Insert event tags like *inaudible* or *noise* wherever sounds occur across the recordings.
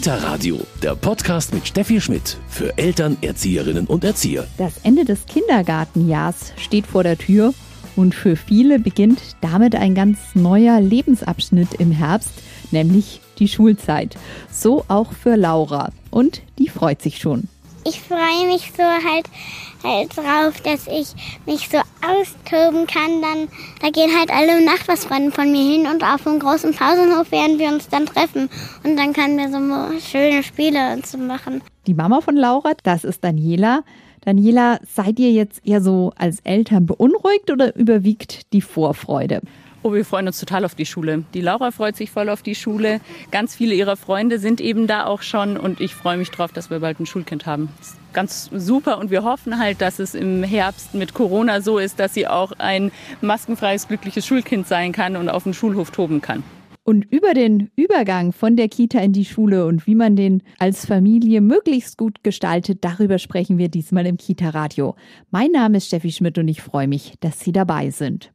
Kita Radio, der Podcast mit Steffi Schmidt für Eltern, Erzieherinnen und Erzieher. Das Ende des Kindergartenjahrs steht vor der Tür und für viele beginnt damit ein ganz neuer Lebensabschnitt im Herbst, nämlich die Schulzeit. So auch für Laura. Und die freut sich schon. Ich freue mich so halt, halt drauf, dass ich mich so austoben kann. Dann, da gehen halt alle Nachbarsfreunde von mir hin und auf einem großen Pausenhof werden wir uns dann treffen. Und dann können wir so schöne Spiele und so machen. Die Mama von Laura, das ist Daniela. Daniela, seid ihr jetzt eher so als Eltern beunruhigt oder überwiegt die Vorfreude? Oh, wir freuen uns total auf die Schule. Die Laura freut sich voll auf die Schule. Ganz viele ihrer Freunde sind eben da auch schon und ich freue mich drauf, dass wir bald ein Schulkind haben. ganz super und wir hoffen halt, dass es im Herbst mit Corona so ist, dass sie auch ein maskenfreies, glückliches Schulkind sein kann und auf dem Schulhof toben kann. Und über den Übergang von der Kita in die Schule und wie man den als Familie möglichst gut gestaltet, darüber sprechen wir diesmal im Kita-Radio. Mein Name ist Steffi Schmidt und ich freue mich, dass Sie dabei sind.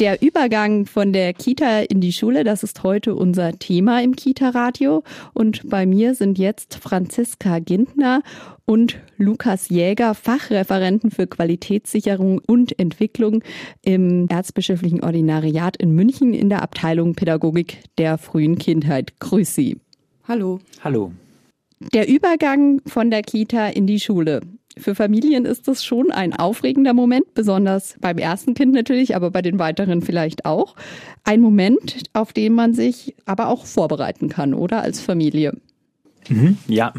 Der Übergang von der Kita in die Schule, das ist heute unser Thema im Kita-Radio. Und bei mir sind jetzt Franziska Gintner und Lukas Jäger, Fachreferenten für Qualitätssicherung und Entwicklung im Erzbischöflichen Ordinariat in München in der Abteilung Pädagogik der frühen Kindheit. Grüß Sie. Hallo. Hallo. Der Übergang von der Kita in die Schule. Für Familien ist das schon ein aufregender Moment, besonders beim ersten Kind natürlich, aber bei den weiteren vielleicht auch. Ein Moment, auf den man sich aber auch vorbereiten kann, oder als Familie. Mhm, ja,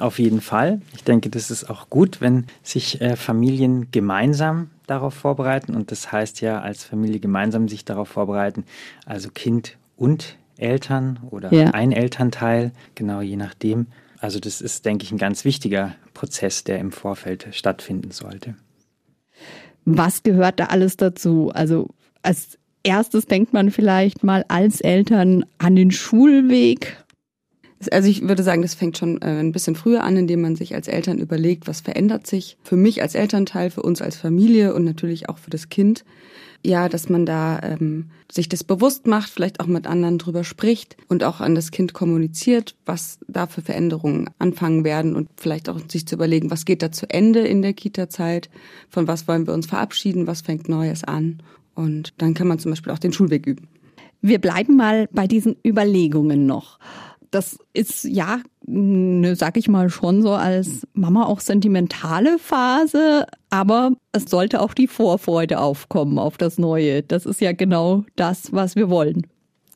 auf jeden Fall. Ich denke, das ist auch gut, wenn sich äh, Familien gemeinsam darauf vorbereiten. Und das heißt ja, als Familie gemeinsam sich darauf vorbereiten, also Kind und Eltern oder ja. ein Elternteil, genau je nachdem. Also das ist, denke ich, ein ganz wichtiger Prozess, der im Vorfeld stattfinden sollte. Was gehört da alles dazu? Also als erstes denkt man vielleicht mal als Eltern an den Schulweg. Also ich würde sagen, das fängt schon äh, ein bisschen früher an, indem man sich als Eltern überlegt, was verändert sich für mich als Elternteil, für uns als Familie und natürlich auch für das Kind ja, dass man da ähm, sich das bewusst macht, vielleicht auch mit anderen drüber spricht und auch an das Kind kommuniziert, was da für Veränderungen anfangen werden und vielleicht auch sich zu überlegen, was geht da zu Ende in der Kita-Zeit, von was wollen wir uns verabschieden, was fängt Neues an. Und dann kann man zum Beispiel auch den Schulweg üben. Wir bleiben mal bei diesen Überlegungen noch. Das ist ja, ne, sag ich mal, schon so als Mama auch sentimentale Phase, aber es sollte auch die Vorfreude aufkommen auf das Neue. Das ist ja genau das, was wir wollen.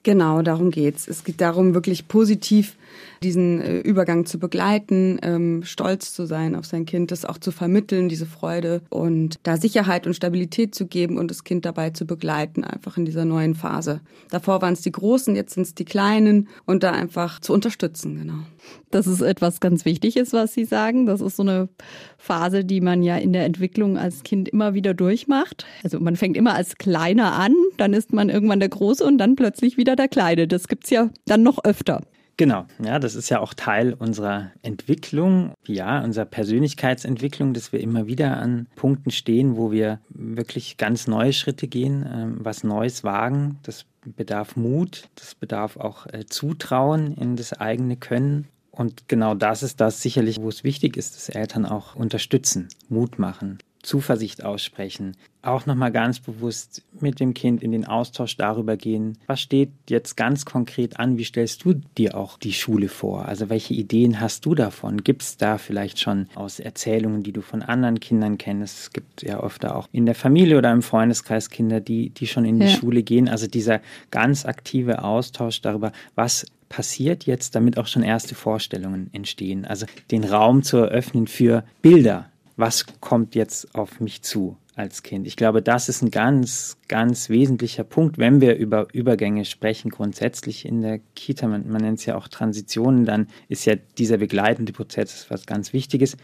Genau, darum geht's. Es geht darum, wirklich positiv diesen äh, Übergang zu begleiten, ähm, stolz zu sein auf sein Kind, das auch zu vermitteln, diese Freude und da Sicherheit und Stabilität zu geben und das Kind dabei zu begleiten, einfach in dieser neuen Phase. Davor waren es die Großen, jetzt sind es die Kleinen und da einfach zu unterstützen, genau. Das ist etwas ganz Wichtiges, was Sie sagen. Das ist so eine Phase, die man ja in der Entwicklung als Kind immer wieder durchmacht. Also man fängt immer als Kleiner an, dann ist man irgendwann der Große und dann plötzlich wieder der Kleine. Das gibt's ja dann noch öfter. Genau, ja, das ist ja auch Teil unserer Entwicklung, ja, unserer Persönlichkeitsentwicklung, dass wir immer wieder an Punkten stehen, wo wir wirklich ganz neue Schritte gehen, äh, was Neues wagen. Das bedarf Mut, das bedarf auch äh, Zutrauen in das eigene Können. Und genau das ist das sicherlich, wo es wichtig ist, dass Eltern auch unterstützen, Mut machen, Zuversicht aussprechen, auch nochmal ganz bewusst mit dem Kind in den Austausch darüber gehen, was steht jetzt ganz konkret an, wie stellst du dir auch die Schule vor? Also welche Ideen hast du davon? Gibt es da vielleicht schon aus Erzählungen, die du von anderen Kindern kennst? Es gibt ja oft auch in der Familie oder im Freundeskreis Kinder, die, die schon in die ja. Schule gehen. Also dieser ganz aktive Austausch darüber, was passiert jetzt, damit auch schon erste Vorstellungen entstehen. Also den Raum zu eröffnen für Bilder, was kommt jetzt auf mich zu als Kind. Ich glaube, das ist ein ganz, ganz wesentlicher Punkt, wenn wir über Übergänge sprechen, grundsätzlich in der Kita, man, man nennt es ja auch Transitionen, dann ist ja dieser begleitende Prozess was ganz Wichtiges.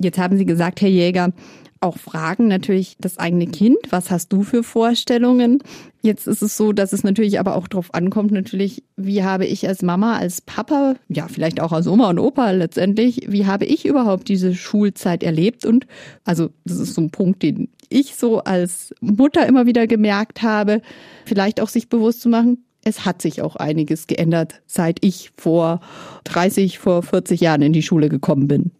Jetzt haben Sie gesagt, Herr Jäger, auch fragen natürlich das eigene Kind, was hast du für Vorstellungen? Jetzt ist es so, dass es natürlich aber auch darauf ankommt, natürlich, wie habe ich als Mama, als Papa, ja, vielleicht auch als Oma und Opa letztendlich, wie habe ich überhaupt diese Schulzeit erlebt? Und also, das ist so ein Punkt, den ich so als Mutter immer wieder gemerkt habe, vielleicht auch sich bewusst zu machen, es hat sich auch einiges geändert, seit ich vor 30, vor 40 Jahren in die Schule gekommen bin.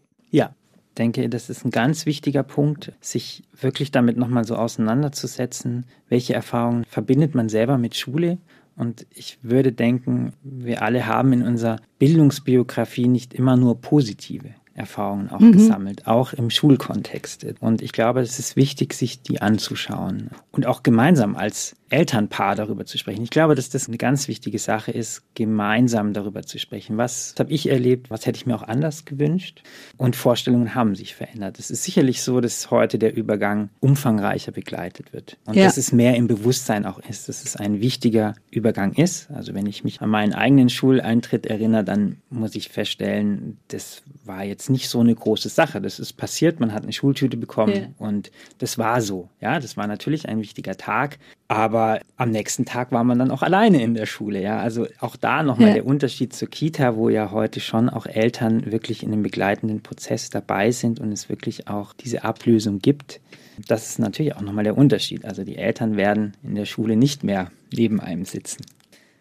Denke, das ist ein ganz wichtiger Punkt, sich wirklich damit nochmal so auseinanderzusetzen, welche Erfahrungen verbindet man selber mit Schule. Und ich würde denken, wir alle haben in unserer Bildungsbiografie nicht immer nur positive Erfahrungen auch mhm. gesammelt, auch im Schulkontext. Und ich glaube, es ist wichtig, sich die anzuschauen und auch gemeinsam als Elternpaar darüber zu sprechen. Ich glaube, dass das eine ganz wichtige Sache ist, gemeinsam darüber zu sprechen. Was habe ich erlebt? Was hätte ich mir auch anders gewünscht? Und Vorstellungen haben sich verändert. Es ist sicherlich so, dass heute der Übergang umfangreicher begleitet wird und ja. dass es mehr im Bewusstsein auch ist, dass es ein wichtiger Übergang ist. Also wenn ich mich an meinen eigenen Schuleintritt erinnere, dann muss ich feststellen, das war jetzt nicht so eine große Sache. Das ist passiert, man hat eine Schultüte bekommen ja. und das war so. Ja, das war natürlich ein wichtiger Tag, aber am nächsten Tag war man dann auch alleine in der Schule. Ja, also auch da nochmal ja. der Unterschied zur Kita, wo ja heute schon auch Eltern wirklich in dem begleitenden Prozess dabei sind und es wirklich auch diese Ablösung gibt. Das ist natürlich auch nochmal der Unterschied. Also die Eltern werden in der Schule nicht mehr neben einem sitzen.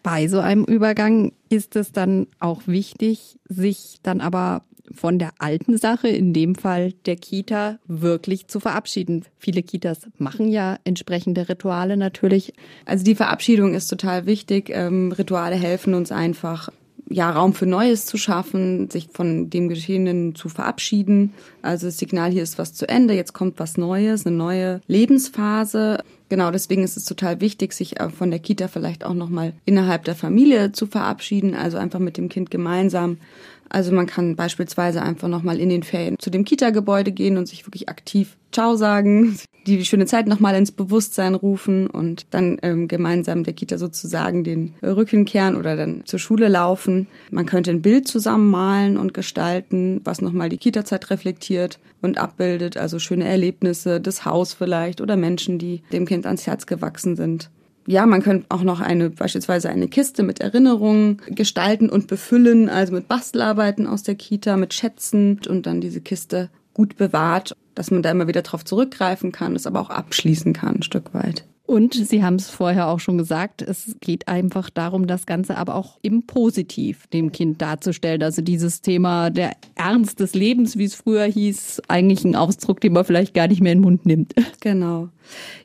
Bei so einem Übergang ist es dann auch wichtig, sich dann aber von der alten Sache, in dem Fall der Kita, wirklich zu verabschieden. Viele Kitas machen ja entsprechende Rituale natürlich. Also die Verabschiedung ist total wichtig. Ähm, Rituale helfen uns einfach, ja, Raum für Neues zu schaffen, sich von dem Geschehenen zu verabschieden. Also das Signal hier ist was zu Ende, jetzt kommt was Neues, eine neue Lebensphase. Genau, deswegen ist es total wichtig, sich äh, von der Kita vielleicht auch nochmal innerhalb der Familie zu verabschieden, also einfach mit dem Kind gemeinsam also man kann beispielsweise einfach nochmal in den Ferien zu dem Kita-Gebäude gehen und sich wirklich aktiv Ciao sagen, *laughs* die schöne Zeit nochmal ins Bewusstsein rufen und dann ähm, gemeinsam der Kita sozusagen den Rücken kehren oder dann zur Schule laufen. Man könnte ein Bild zusammen malen und gestalten, was nochmal die Kita-Zeit reflektiert und abbildet, also schöne Erlebnisse, das Haus vielleicht oder Menschen, die dem Kind ans Herz gewachsen sind ja, man könnte auch noch eine, beispielsweise eine Kiste mit Erinnerungen gestalten und befüllen, also mit Bastelarbeiten aus der Kita, mit Schätzen und dann diese Kiste gut bewahrt, dass man da immer wieder drauf zurückgreifen kann, das aber auch abschließen kann, ein Stück weit. Und Sie haben es vorher auch schon gesagt, es geht einfach darum, das Ganze aber auch im Positiv dem Kind darzustellen. Also dieses Thema der Ernst des Lebens, wie es früher hieß, eigentlich ein Ausdruck, den man vielleicht gar nicht mehr in den Mund nimmt. Genau.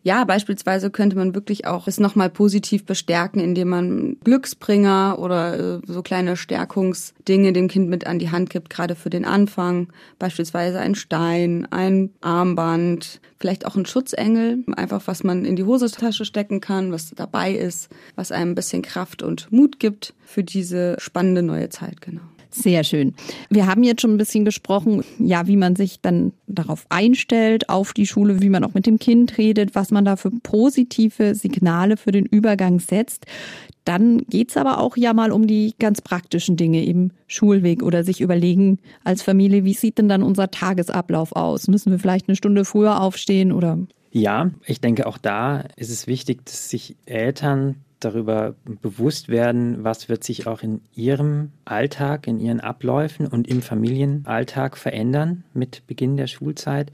Ja, beispielsweise könnte man wirklich auch es nochmal positiv bestärken, indem man Glücksbringer oder äh, so kleine Stärkungsdinge dem Kind mit an die Hand gibt, gerade für den Anfang. Beispielsweise ein Stein, ein Armband, vielleicht auch ein Schutzengel, einfach was man in die Hosentasche stecken kann, was dabei ist, was einem ein bisschen Kraft und Mut gibt für diese spannende neue Zeit, genau. Sehr schön. Wir haben jetzt schon ein bisschen gesprochen, ja, wie man sich dann darauf einstellt, auf die Schule, wie man auch mit dem Kind redet, was man da für positive Signale für den Übergang setzt. Dann geht's aber auch ja mal um die ganz praktischen Dinge im Schulweg oder sich überlegen als Familie, wie sieht denn dann unser Tagesablauf aus? Müssen wir vielleicht eine Stunde früher aufstehen oder? Ja, ich denke auch da ist es wichtig, dass sich Eltern darüber bewusst werden, was wird sich auch in ihrem Alltag, in ihren Abläufen und im Familienalltag verändern mit Beginn der Schulzeit.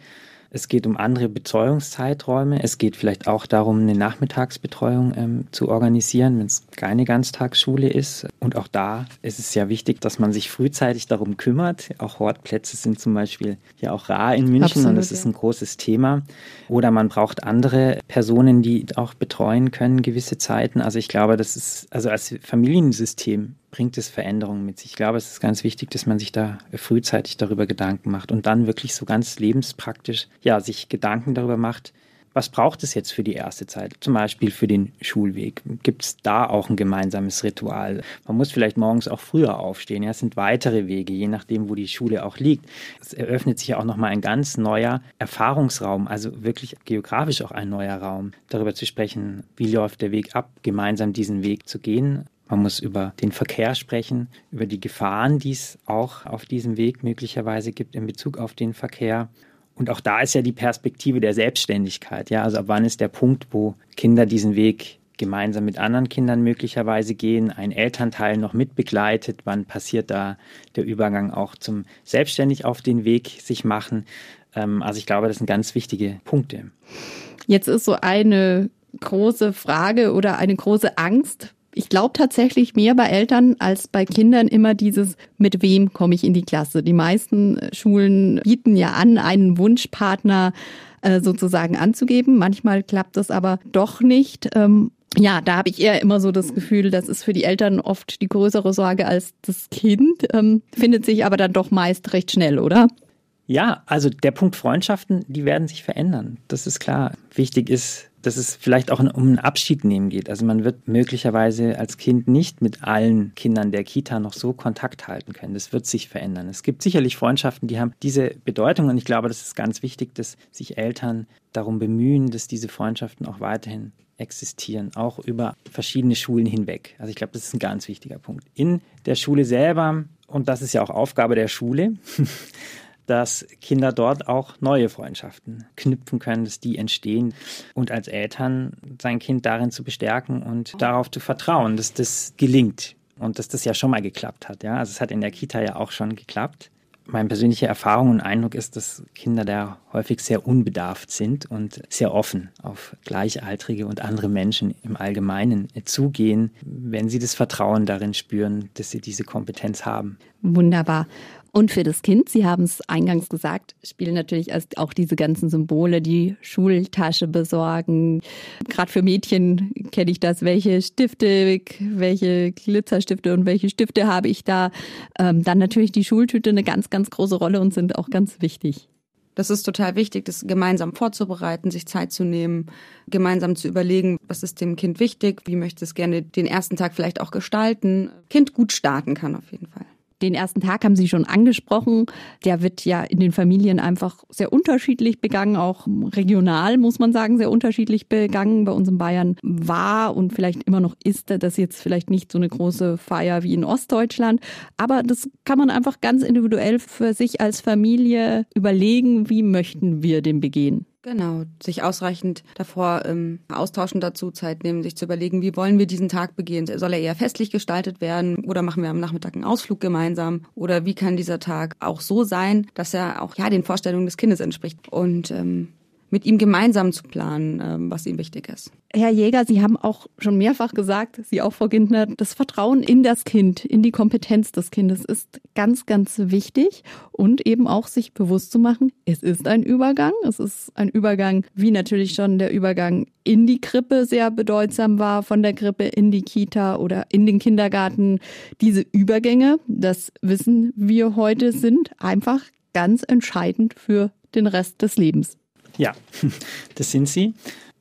Es geht um andere Betreuungszeiträume. Es geht vielleicht auch darum, eine Nachmittagsbetreuung ähm, zu organisieren, wenn es keine Ganztagsschule ist. Und auch da ist es sehr wichtig, dass man sich frühzeitig darum kümmert. Auch Hortplätze sind zum Beispiel ja auch rar in München Absolut, und das ist ein großes Thema. Oder man braucht andere Personen, die auch betreuen können gewisse Zeiten. Also ich glaube, das ist also als Familiensystem bringt es Veränderungen mit sich. Ich glaube, es ist ganz wichtig, dass man sich da frühzeitig darüber Gedanken macht und dann wirklich so ganz lebenspraktisch, ja, sich Gedanken darüber macht, was braucht es jetzt für die erste Zeit? Zum Beispiel für den Schulweg. Gibt es da auch ein gemeinsames Ritual? Man muss vielleicht morgens auch früher aufstehen. Ja, es sind weitere Wege, je nachdem, wo die Schule auch liegt. Es eröffnet sich ja auch nochmal ein ganz neuer Erfahrungsraum, also wirklich geografisch auch ein neuer Raum, darüber zu sprechen, wie läuft der Weg ab, gemeinsam diesen Weg zu gehen man muss über den Verkehr sprechen, über die Gefahren, die es auch auf diesem Weg möglicherweise gibt in Bezug auf den Verkehr. Und auch da ist ja die Perspektive der Selbstständigkeit. Ja, also ab wann ist der Punkt, wo Kinder diesen Weg gemeinsam mit anderen Kindern möglicherweise gehen, ein Elternteil noch mitbegleitet, wann passiert da der Übergang auch zum selbstständig auf den Weg sich machen. Ähm, also ich glaube, das sind ganz wichtige Punkte. Jetzt ist so eine große Frage oder eine große Angst. Ich glaube tatsächlich mehr bei Eltern als bei Kindern immer dieses, mit wem komme ich in die Klasse. Die meisten Schulen bieten ja an, einen Wunschpartner äh, sozusagen anzugeben. Manchmal klappt das aber doch nicht. Ähm, ja, da habe ich eher immer so das Gefühl, das ist für die Eltern oft die größere Sorge als das Kind, ähm, findet sich aber dann doch meist recht schnell, oder? Ja, also der Punkt Freundschaften, die werden sich verändern. Das ist klar. Wichtig ist, dass es vielleicht auch um einen Abschied nehmen geht. Also man wird möglicherweise als Kind nicht mit allen Kindern der Kita noch so Kontakt halten können. Das wird sich verändern. Es gibt sicherlich Freundschaften, die haben diese Bedeutung und ich glaube, das ist ganz wichtig, dass sich Eltern darum bemühen, dass diese Freundschaften auch weiterhin existieren, auch über verschiedene Schulen hinweg. Also ich glaube, das ist ein ganz wichtiger Punkt. In der Schule selber, und das ist ja auch Aufgabe der Schule, *laughs* dass Kinder dort auch neue Freundschaften knüpfen können, dass die entstehen und als Eltern sein Kind darin zu bestärken und darauf zu vertrauen, dass das gelingt und dass das ja schon mal geklappt hat. Ja, also es hat in der Kita ja auch schon geklappt. Meine persönliche Erfahrung und Eindruck ist, dass Kinder da häufig sehr unbedarft sind und sehr offen auf Gleichaltrige und andere Menschen im Allgemeinen zugehen, wenn sie das Vertrauen darin spüren, dass sie diese Kompetenz haben. Wunderbar. Und für das Kind, Sie haben es eingangs gesagt, spielen natürlich auch diese ganzen Symbole, die Schultasche besorgen. Gerade für Mädchen kenne ich das, welche Stifte, welche Glitzerstifte und welche Stifte habe ich da. Ähm, dann natürlich die Schultüte eine ganz, ganz große Rolle und sind auch ganz wichtig. Das ist total wichtig, das gemeinsam vorzubereiten, sich Zeit zu nehmen, gemeinsam zu überlegen, was ist dem Kind wichtig, wie möchte es gerne den ersten Tag vielleicht auch gestalten. Kind gut starten kann auf jeden Fall. Den ersten Tag haben Sie schon angesprochen. Der wird ja in den Familien einfach sehr unterschiedlich begangen, auch regional muss man sagen, sehr unterschiedlich begangen. Bei uns in Bayern war und vielleicht immer noch ist das jetzt vielleicht nicht so eine große Feier wie in Ostdeutschland. Aber das kann man einfach ganz individuell für sich als Familie überlegen, wie möchten wir den begehen. Genau, sich ausreichend davor ähm, austauschen dazu, Zeit nehmen, sich zu überlegen, wie wollen wir diesen Tag begehen? Soll er eher festlich gestaltet werden oder machen wir am Nachmittag einen Ausflug gemeinsam? Oder wie kann dieser Tag auch so sein, dass er auch ja den Vorstellungen des Kindes entspricht? Und ähm, mit ihm gemeinsam zu planen, ähm, was ihm wichtig ist. Herr Jäger, Sie haben auch schon mehrfach gesagt, Sie auch, Frau Gintner, das Vertrauen in das Kind, in die Kompetenz des Kindes ist ganz, ganz wichtig und eben auch sich bewusst zu machen, es ist ein Übergang. Es ist ein Übergang, wie natürlich schon der Übergang in die Krippe sehr bedeutsam war, von der Krippe in die Kita oder in den Kindergarten. Diese Übergänge, das wissen wir heute, sind einfach ganz entscheidend für den Rest des Lebens. Ja, *laughs* das sind sie.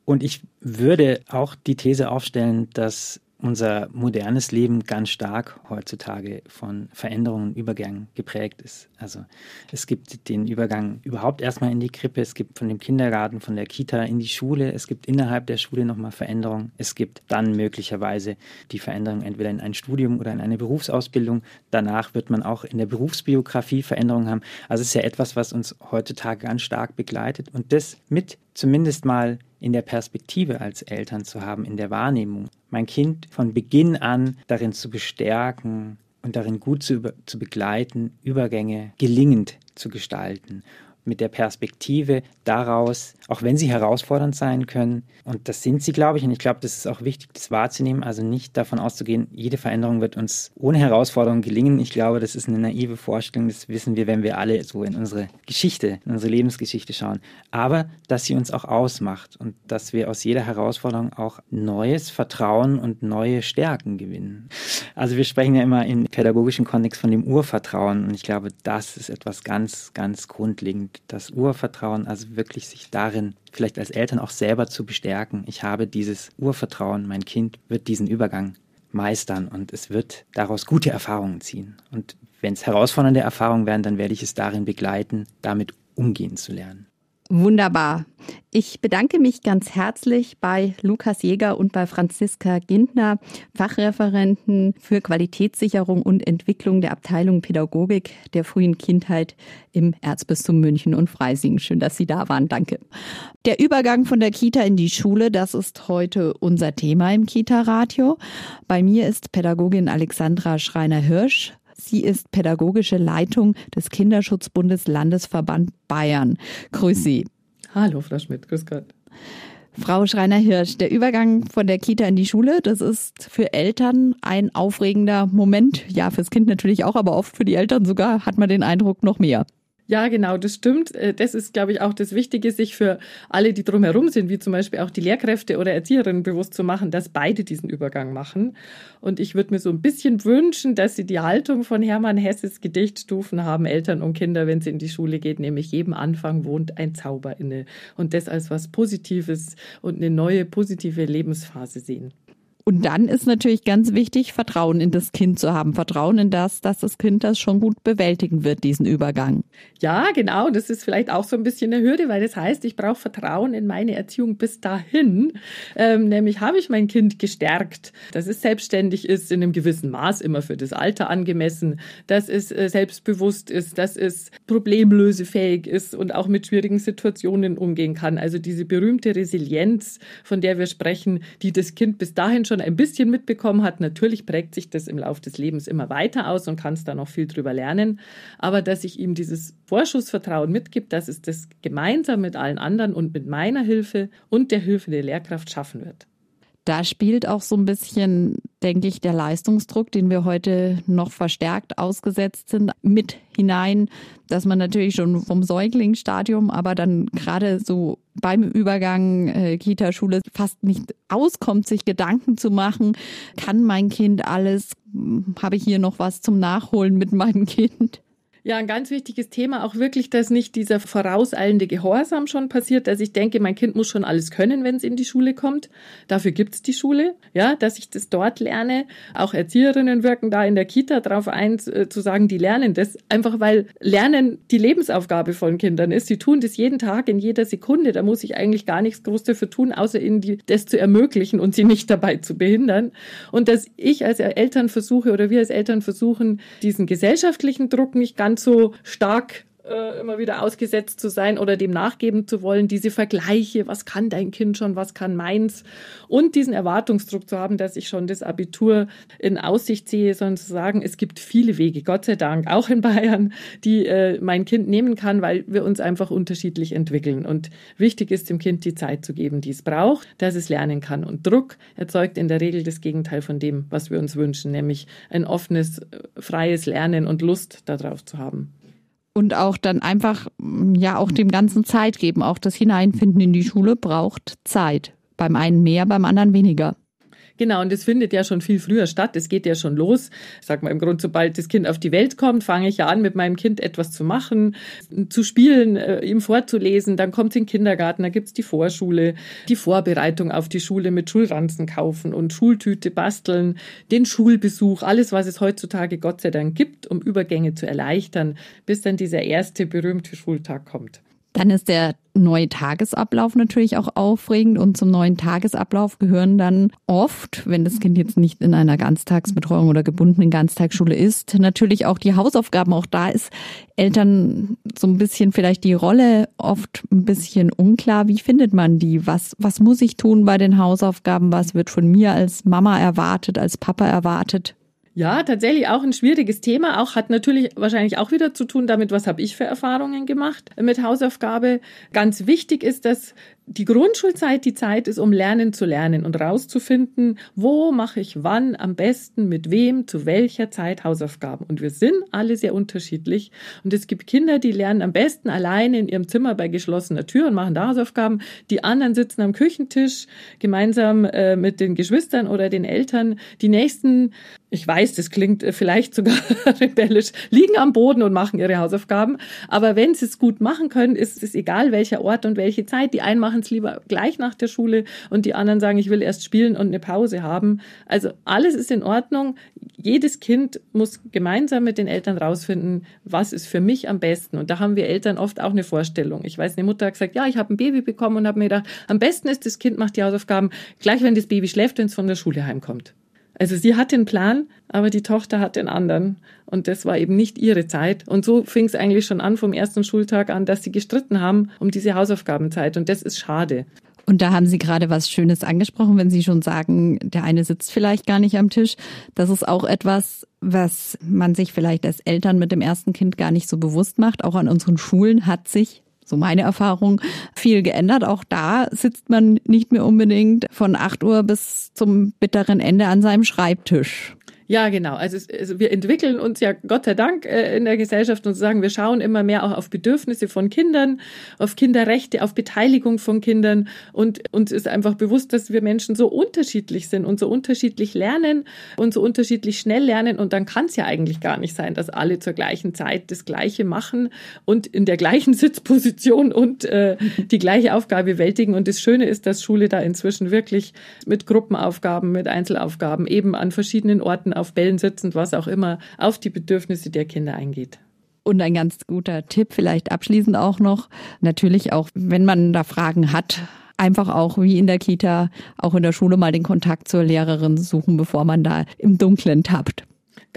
Und ich würde auch die These aufstellen, dass unser modernes Leben ganz stark heutzutage von Veränderungen und Übergängen geprägt ist. Also es gibt den Übergang überhaupt erstmal in die Krippe, es gibt von dem Kindergarten, von der Kita in die Schule, es gibt innerhalb der Schule nochmal Veränderungen, es gibt dann möglicherweise die Veränderung entweder in ein Studium oder in eine Berufsausbildung. Danach wird man auch in der Berufsbiografie Veränderungen haben. Also es ist ja etwas, was uns heutzutage ganz stark begleitet und das mit zumindest mal in der Perspektive als Eltern zu haben, in der Wahrnehmung, mein Kind von Beginn an darin zu bestärken und darin gut zu, zu begleiten, Übergänge gelingend zu gestalten mit der Perspektive daraus, auch wenn sie herausfordernd sein können, und das sind sie, glaube ich, und ich glaube, das ist auch wichtig, das wahrzunehmen, also nicht davon auszugehen, jede Veränderung wird uns ohne Herausforderung gelingen. Ich glaube, das ist eine naive Vorstellung, das wissen wir, wenn wir alle so in unsere Geschichte, in unsere Lebensgeschichte schauen. Aber, dass sie uns auch ausmacht und dass wir aus jeder Herausforderung auch neues Vertrauen und neue Stärken gewinnen. Also wir sprechen ja immer im pädagogischen Kontext von dem Urvertrauen und ich glaube, das ist etwas ganz, ganz grundlegend das Urvertrauen, also wirklich sich darin vielleicht als Eltern auch selber zu bestärken. Ich habe dieses Urvertrauen, mein Kind wird diesen Übergang meistern und es wird daraus gute Erfahrungen ziehen. Und wenn es herausfordernde Erfahrungen werden, dann werde ich es darin begleiten, damit umgehen zu lernen. Wunderbar. Ich bedanke mich ganz herzlich bei Lukas Jäger und bei Franziska Gintner, Fachreferenten für Qualitätssicherung und Entwicklung der Abteilung Pädagogik der frühen Kindheit im Erzbistum München und Freising. Schön, dass Sie da waren. Danke. Der Übergang von der Kita in die Schule, das ist heute unser Thema im Kita-Radio. Bei mir ist Pädagogin Alexandra Schreiner-Hirsch. Sie ist pädagogische Leitung des Kinderschutzbundes Landesverband Bayern. Grüß Sie. Hallo, Frau Schmidt. Grüß Gott. Frau Schreiner-Hirsch, der Übergang von der Kita in die Schule, das ist für Eltern ein aufregender Moment. Ja, fürs Kind natürlich auch, aber oft für die Eltern sogar hat man den Eindruck noch mehr. Ja, genau, das stimmt. Äh, das ist, glaube ich, auch das Wichtige, sich für alle, die drumherum sind, wie zum Beispiel auch die Lehrkräfte oder Erzieherinnen bewusst zu machen, dass beide diesen Übergang machen. Und ich würde mir so ein bisschen wünschen, dass sie die Haltung von Hermann Hesses Gedichtstufen haben, Eltern und Kinder, wenn sie in die Schule geht, nämlich jedem Anfang wohnt ein Zauber inne. Und das als was Positives und eine neue positive Lebensphase sehen. Und dann ist natürlich ganz wichtig, Vertrauen in das Kind zu haben. Vertrauen in das, dass das Kind das schon gut bewältigen wird, diesen Übergang. Ja, genau. Das ist vielleicht auch so ein bisschen eine Hürde, weil das heißt, ich brauche Vertrauen in meine Erziehung bis dahin. Ähm, nämlich habe ich mein Kind gestärkt, dass es selbstständig ist, in einem gewissen Maß, immer für das Alter angemessen, dass es äh, selbstbewusst ist, dass es problemlösefähig ist und auch mit schwierigen Situationen umgehen kann. Also diese berühmte Resilienz, von der wir sprechen, die das Kind bis dahin schon schon ein bisschen mitbekommen hat, natürlich prägt sich das im Laufe des Lebens immer weiter aus und kann es da noch viel drüber lernen. Aber dass ich ihm dieses Vorschussvertrauen mitgibt, dass es das gemeinsam mit allen anderen und mit meiner Hilfe und der Hilfe der Lehrkraft schaffen wird da spielt auch so ein bisschen, denke ich, der Leistungsdruck, den wir heute noch verstärkt ausgesetzt sind, mit hinein, dass man natürlich schon vom Säuglingsstadium, aber dann gerade so beim Übergang äh, Kita-Schule fast nicht auskommt, sich Gedanken zu machen, kann mein Kind alles, habe ich hier noch was zum Nachholen mit meinem Kind? Ja, ein ganz wichtiges Thema auch wirklich, dass nicht dieser vorauseilende Gehorsam schon passiert, dass ich denke, mein Kind muss schon alles können, wenn es in die Schule kommt. Dafür gibt's die Schule, ja, dass ich das dort lerne. Auch Erzieherinnen wirken da in der Kita drauf ein, äh, zu sagen, die lernen das einfach, weil Lernen die Lebensaufgabe von Kindern ist. Sie tun das jeden Tag, in jeder Sekunde. Da muss ich eigentlich gar nichts groß dafür tun, außer ihnen die, das zu ermöglichen und sie nicht dabei zu behindern. Und dass ich als Eltern versuche oder wir als Eltern versuchen, diesen gesellschaftlichen Druck nicht ganz ganz so stark äh, immer wieder ausgesetzt zu sein oder dem nachgeben zu wollen, diese Vergleiche, was kann dein Kind schon, was kann meins? Und diesen Erwartungsdruck zu haben, dass ich schon das Abitur in Aussicht sehe, sondern zu sagen, es gibt viele Wege, Gott sei Dank, auch in Bayern, die äh, mein Kind nehmen kann, weil wir uns einfach unterschiedlich entwickeln. Und wichtig ist dem Kind die Zeit zu geben, die es braucht, dass es lernen kann. Und Druck erzeugt in der Regel das Gegenteil von dem, was wir uns wünschen, nämlich ein offenes, äh, freies Lernen und Lust darauf zu haben und auch dann einfach, ja, auch dem Ganzen Zeit geben. Auch das Hineinfinden in die Schule braucht Zeit. Beim einen mehr, beim anderen weniger. Genau, und das findet ja schon viel früher statt. Es geht ja schon los. Ich sag mal im Grunde, sobald das Kind auf die Welt kommt, fange ich ja an, mit meinem Kind etwas zu machen, zu spielen, äh, ihm vorzulesen. Dann kommt es in den Kindergarten, da gibt's die Vorschule, die Vorbereitung auf die Schule mit Schulranzen kaufen und Schultüte basteln, den Schulbesuch, alles, was es heutzutage Gott sei Dank gibt, um Übergänge zu erleichtern, bis dann dieser erste berühmte Schultag kommt. Dann ist der neue Tagesablauf natürlich auch aufregend und zum neuen Tagesablauf gehören dann oft, wenn das Kind jetzt nicht in einer Ganztagsbetreuung oder gebundenen Ganztagsschule ist, natürlich auch die Hausaufgaben. Auch da ist Eltern so ein bisschen vielleicht die Rolle oft ein bisschen unklar. Wie findet man die? Was, was muss ich tun bei den Hausaufgaben? Was wird von mir als Mama erwartet, als Papa erwartet? Ja, tatsächlich auch ein schwieriges Thema. Auch hat natürlich wahrscheinlich auch wieder zu tun damit, was habe ich für Erfahrungen gemacht mit Hausaufgabe. Ganz wichtig ist, dass die Grundschulzeit die Zeit ist, um lernen zu lernen und rauszufinden, wo mache ich wann am besten, mit wem, zu welcher Zeit Hausaufgaben. Und wir sind alle sehr unterschiedlich. Und es gibt Kinder, die lernen am besten alleine in ihrem Zimmer bei geschlossener Tür und machen da Hausaufgaben. Die anderen sitzen am Küchentisch gemeinsam äh, mit den Geschwistern oder den Eltern. Die nächsten, ich weiß, das klingt äh, vielleicht sogar *laughs* rebellisch, liegen am Boden und machen ihre Hausaufgaben. Aber wenn sie es gut machen können, ist es egal, welcher Ort und welche Zeit. Die einen machen machen es lieber gleich nach der Schule und die anderen sagen, ich will erst spielen und eine Pause haben. Also alles ist in Ordnung. Jedes Kind muss gemeinsam mit den Eltern rausfinden, was ist für mich am besten. Und da haben wir Eltern oft auch eine Vorstellung. Ich weiß, eine Mutter hat gesagt, ja, ich habe ein Baby bekommen und habe mir gedacht, am besten ist, das Kind macht die Hausaufgaben gleich, wenn das Baby schläft, wenn es von der Schule heimkommt. Also sie hat den Plan, aber die Tochter hat den anderen. Und das war eben nicht ihre Zeit. Und so fing es eigentlich schon an vom ersten Schultag an, dass sie gestritten haben um diese Hausaufgabenzeit. Und das ist schade. Und da haben Sie gerade was Schönes angesprochen, wenn Sie schon sagen, der eine sitzt vielleicht gar nicht am Tisch. Das ist auch etwas, was man sich vielleicht als Eltern mit dem ersten Kind gar nicht so bewusst macht. Auch an unseren Schulen hat sich so meine Erfahrung, viel geändert. Auch da sitzt man nicht mehr unbedingt von 8 Uhr bis zum bitteren Ende an seinem Schreibtisch. Ja, genau. Also, es, also wir entwickeln uns ja Gott sei Dank äh, in der Gesellschaft und sagen, wir schauen immer mehr auch auf Bedürfnisse von Kindern, auf Kinderrechte, auf Beteiligung von Kindern und uns ist einfach bewusst, dass wir Menschen so unterschiedlich sind und so unterschiedlich lernen und so unterschiedlich schnell lernen und dann kann es ja eigentlich gar nicht sein, dass alle zur gleichen Zeit das Gleiche machen und in der gleichen *laughs* Sitzposition und äh, die gleiche Aufgabe bewältigen. Und das Schöne ist, dass Schule da inzwischen wirklich mit Gruppenaufgaben, mit Einzelaufgaben eben an verschiedenen Orten auf Bällen sitzend, was auch immer, auf die Bedürfnisse der Kinder eingeht. Und ein ganz guter Tipp vielleicht abschließend auch noch, natürlich auch, wenn man da Fragen hat, einfach auch wie in der Kita, auch in der Schule mal den Kontakt zur Lehrerin suchen, bevor man da im Dunkeln tappt.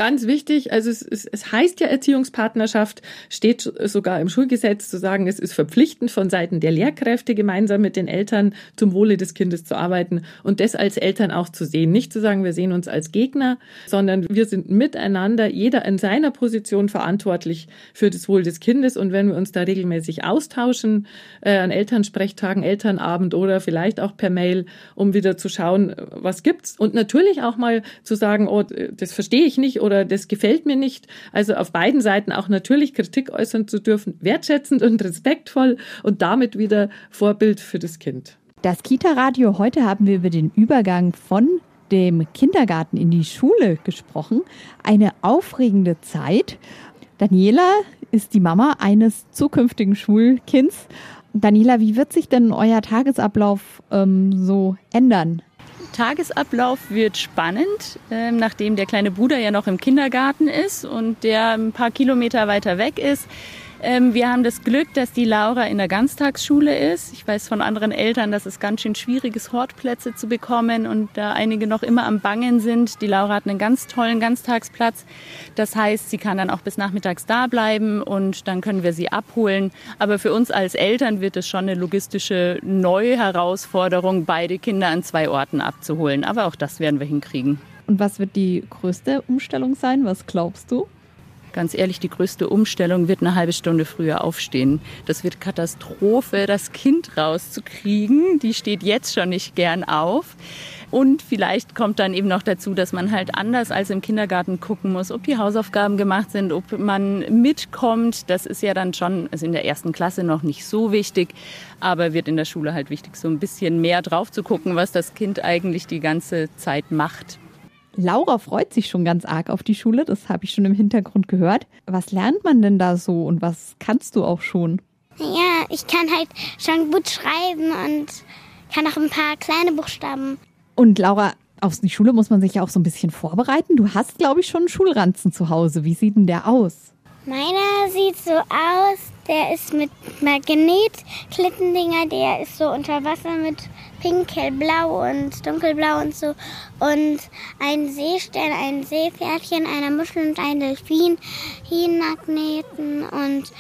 Ganz wichtig, also es, es, es heißt ja Erziehungspartnerschaft, steht sogar im Schulgesetz zu sagen, es ist verpflichtend von Seiten der Lehrkräfte gemeinsam mit den Eltern zum Wohle des Kindes zu arbeiten und das als Eltern auch zu sehen. Nicht zu sagen, wir sehen uns als Gegner, sondern wir sind miteinander, jeder in seiner Position verantwortlich für das Wohl des Kindes. Und wenn wir uns da regelmäßig austauschen, äh, an Elternsprechtagen, Elternabend oder vielleicht auch per Mail, um wieder zu schauen, was gibt's. Und natürlich auch mal zu sagen, oh, das verstehe ich nicht oder das gefällt mir nicht. Also auf beiden Seiten auch natürlich Kritik äußern zu dürfen, wertschätzend und respektvoll und damit wieder Vorbild für das Kind. Das Kita-Radio, heute haben wir über den Übergang von dem Kindergarten in die Schule gesprochen. Eine aufregende Zeit. Daniela ist die Mama eines zukünftigen Schulkinds. Daniela, wie wird sich denn euer Tagesablauf ähm, so ändern? Tagesablauf wird spannend, äh, nachdem der kleine Bruder ja noch im Kindergarten ist und der ein paar Kilometer weiter weg ist. Ähm, wir haben das Glück, dass die Laura in der Ganztagsschule ist. Ich weiß von anderen Eltern, dass es ganz schön schwierig ist, Hortplätze zu bekommen und da einige noch immer am Bangen sind. Die Laura hat einen ganz tollen Ganztagsplatz. Das heißt, sie kann dann auch bis nachmittags da bleiben und dann können wir sie abholen. Aber für uns als Eltern wird es schon eine logistische neue Herausforderung, beide Kinder an zwei Orten abzuholen. Aber auch das werden wir hinkriegen. Und was wird die größte Umstellung sein? Was glaubst du? Ganz ehrlich, die größte Umstellung wird eine halbe Stunde früher aufstehen. Das wird Katastrophe, das Kind rauszukriegen. Die steht jetzt schon nicht gern auf. Und vielleicht kommt dann eben noch dazu, dass man halt anders als im Kindergarten gucken muss, ob die Hausaufgaben gemacht sind, ob man mitkommt. Das ist ja dann schon also in der ersten Klasse noch nicht so wichtig, aber wird in der Schule halt wichtig, so ein bisschen mehr drauf zu gucken, was das Kind eigentlich die ganze Zeit macht. Laura freut sich schon ganz arg auf die Schule, das habe ich schon im Hintergrund gehört. Was lernt man denn da so und was kannst du auch schon? Ja, ich kann halt schon gut schreiben und kann auch ein paar kleine Buchstaben. Und Laura, auf die Schule muss man sich ja auch so ein bisschen vorbereiten. Du hast, glaube ich, schon einen Schulranzen zu Hause. Wie sieht denn der aus? Meiner sieht so aus, der ist mit Magnet-Klittendinger, der ist so unter Wasser mit pink, hellblau und dunkelblau und so. Und ein Seestern, ein Seepferdchen, eine Muschel und ein Delfin, Magneten und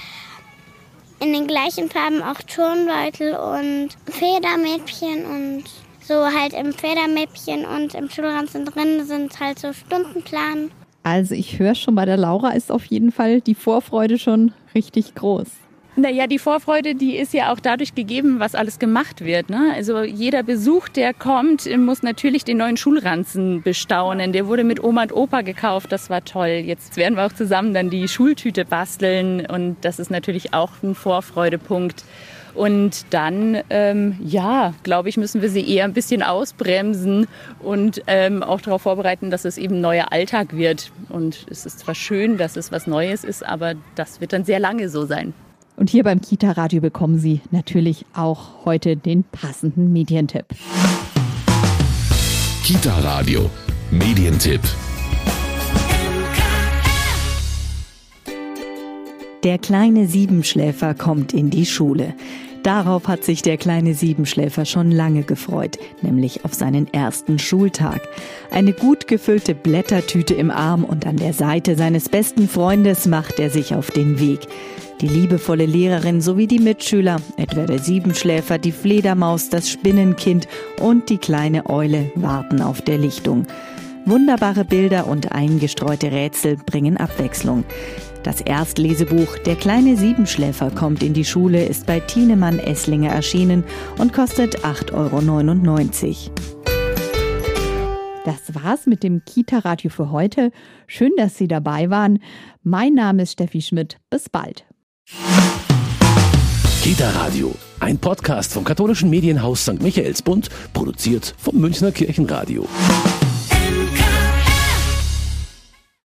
in den gleichen Farben auch Turnbeutel und Federmäppchen und so halt im Federmäppchen und im Schulranzen drin sind halt so Stundenplan. Also ich höre schon, bei der Laura ist auf jeden Fall die Vorfreude schon richtig groß. Naja, die Vorfreude, die ist ja auch dadurch gegeben, was alles gemacht wird. Ne? Also jeder Besuch, der kommt, muss natürlich den neuen Schulranzen bestaunen. Der wurde mit Oma und Opa gekauft, das war toll. Jetzt werden wir auch zusammen dann die Schultüte basteln und das ist natürlich auch ein Vorfreudepunkt. Und dann, ähm, ja, glaube ich, müssen wir sie eher ein bisschen ausbremsen und ähm, auch darauf vorbereiten, dass es eben neuer Alltag wird. Und es ist zwar schön, dass es was Neues ist, aber das wird dann sehr lange so sein. Und hier beim Kita Radio bekommen Sie natürlich auch heute den passenden Medientipp. Kita Radio Medientipp. Der kleine Siebenschläfer kommt in die Schule. Darauf hat sich der kleine Siebenschläfer schon lange gefreut, nämlich auf seinen ersten Schultag. Eine gut gefüllte Blättertüte im Arm und an der Seite seines besten Freundes macht er sich auf den Weg. Die liebevolle Lehrerin sowie die Mitschüler, etwa der Siebenschläfer, die Fledermaus, das Spinnenkind und die kleine Eule warten auf der Lichtung. Wunderbare Bilder und eingestreute Rätsel bringen Abwechslung. Das Erstlesebuch Der kleine Siebenschläfer kommt in die Schule ist bei Tienemann Esslinger erschienen und kostet 8,99 Euro. Das war's mit dem Kita-Radio für heute. Schön, dass Sie dabei waren. Mein Name ist Steffi Schmidt. Bis bald. Kita Radio, ein Podcast vom katholischen Medienhaus St. Michaelsbund, produziert vom Münchner Kirchenradio.